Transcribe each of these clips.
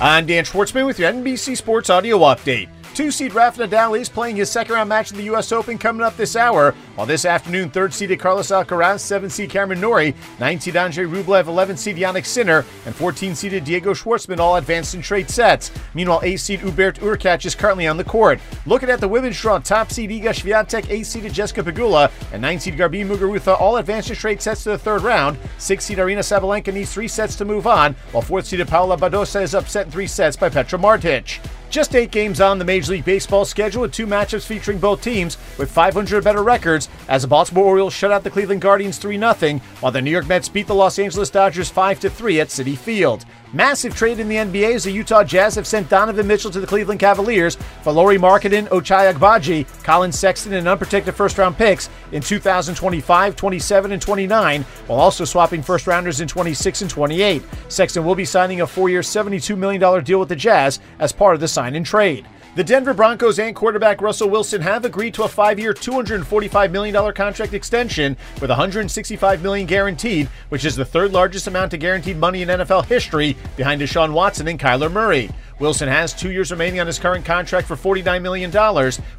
I'm Dan Schwartzman with your NBC Sports Audio Update. Two seed Rafa Nadal is playing his second round match in the U.S. Open coming up this hour, while this afternoon, third seeded Carlos Alcaraz, seven seed Cameron Norrie, nine seed Andre Rublev, 11 seed Jannik Sinner, and 14 seeded Diego Schwartzman all advanced in straight sets. Meanwhile, eight seed Hubert Hurkacz is currently on the court. Looking at the women's draw, top seed Iga Swiatek, eight seeded Jessica Pegula, and nine seed Garbine Muguruza all advanced in straight sets to the third round. Six seed Aryna Sabalenka needs three sets to move on, while fourth seeded Paula Badosa is upset in three sets by Petra Martic. Just eight games on the Major League Baseball schedule with two matchups featuring both teams with 500 better records as the Baltimore Orioles shut out the Cleveland Guardians 3 0, while the New York Mets beat the Los Angeles Dodgers 5 3 at Citi Field. Massive trade in the NBA as the Utah Jazz have sent Donovan Mitchell to the Cleveland Cavaliers for Lauri Markkanen, Ochai Agbaji, Collin Sexton, and unprotected first round picks in 2025, 27, and 29, while also swapping first rounders in 26 and 28. Sexton will be signing a four year, $72 million deal with the Jazz as part of the sign and trade. The Denver Broncos and quarterback Russell Wilson have agreed to a five-year, $245 million contract extension with 165 million guaranteed, which is the third largest amount of guaranteed money in NFL history, behind Deshaun Watson and Kyler Murray. Wilson has two years remaining on his current contract for $49 million,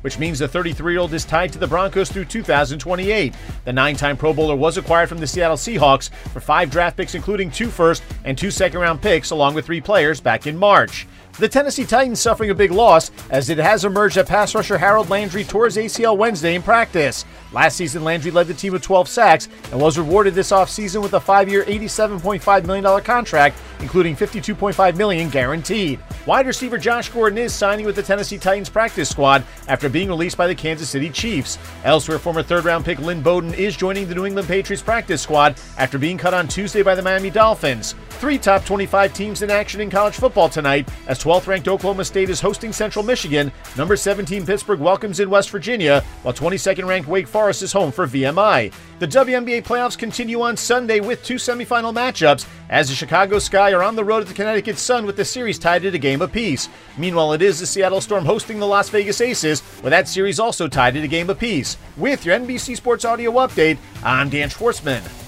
which means the 33 year old is tied to the Broncos through 2028. The nine time Pro Bowler was acquired from the Seattle Seahawks for five draft picks, including two first and two second round picks, along with three players back in March. The Tennessee Titans suffering a big loss as it has emerged that pass rusher Harold Landry tore his ACL Wednesday in practice. Last season, Landry led the team with 12 sacks and was rewarded this offseason with a five-year, $87.5 million contract, including 52.5 million guaranteed. Wide receiver Josh Gordon is signing with the Tennessee Titans practice squad after being released by the Kansas City Chiefs. Elsewhere, former third-round pick Lynn Bowden is joining the New England Patriots practice squad after being cut on Tuesday by the Miami Dolphins. Three top 25 teams in action in college football tonight as 12th ranked Oklahoma State is hosting Central Michigan. Number 17 Pittsburgh welcomes in West Virginia, while 22nd ranked Wake Forest is home for VMI. The WNBA playoffs continue on Sunday with two semifinal matchups as the Chicago Sky are on the road at the Connecticut Sun with the series tied at a game apiece. Meanwhile, it is the Seattle Storm hosting the Las Vegas Aces, with that series also tied at a game apiece. With your NBC Sports Audio update, I'm Dan Schwartzman.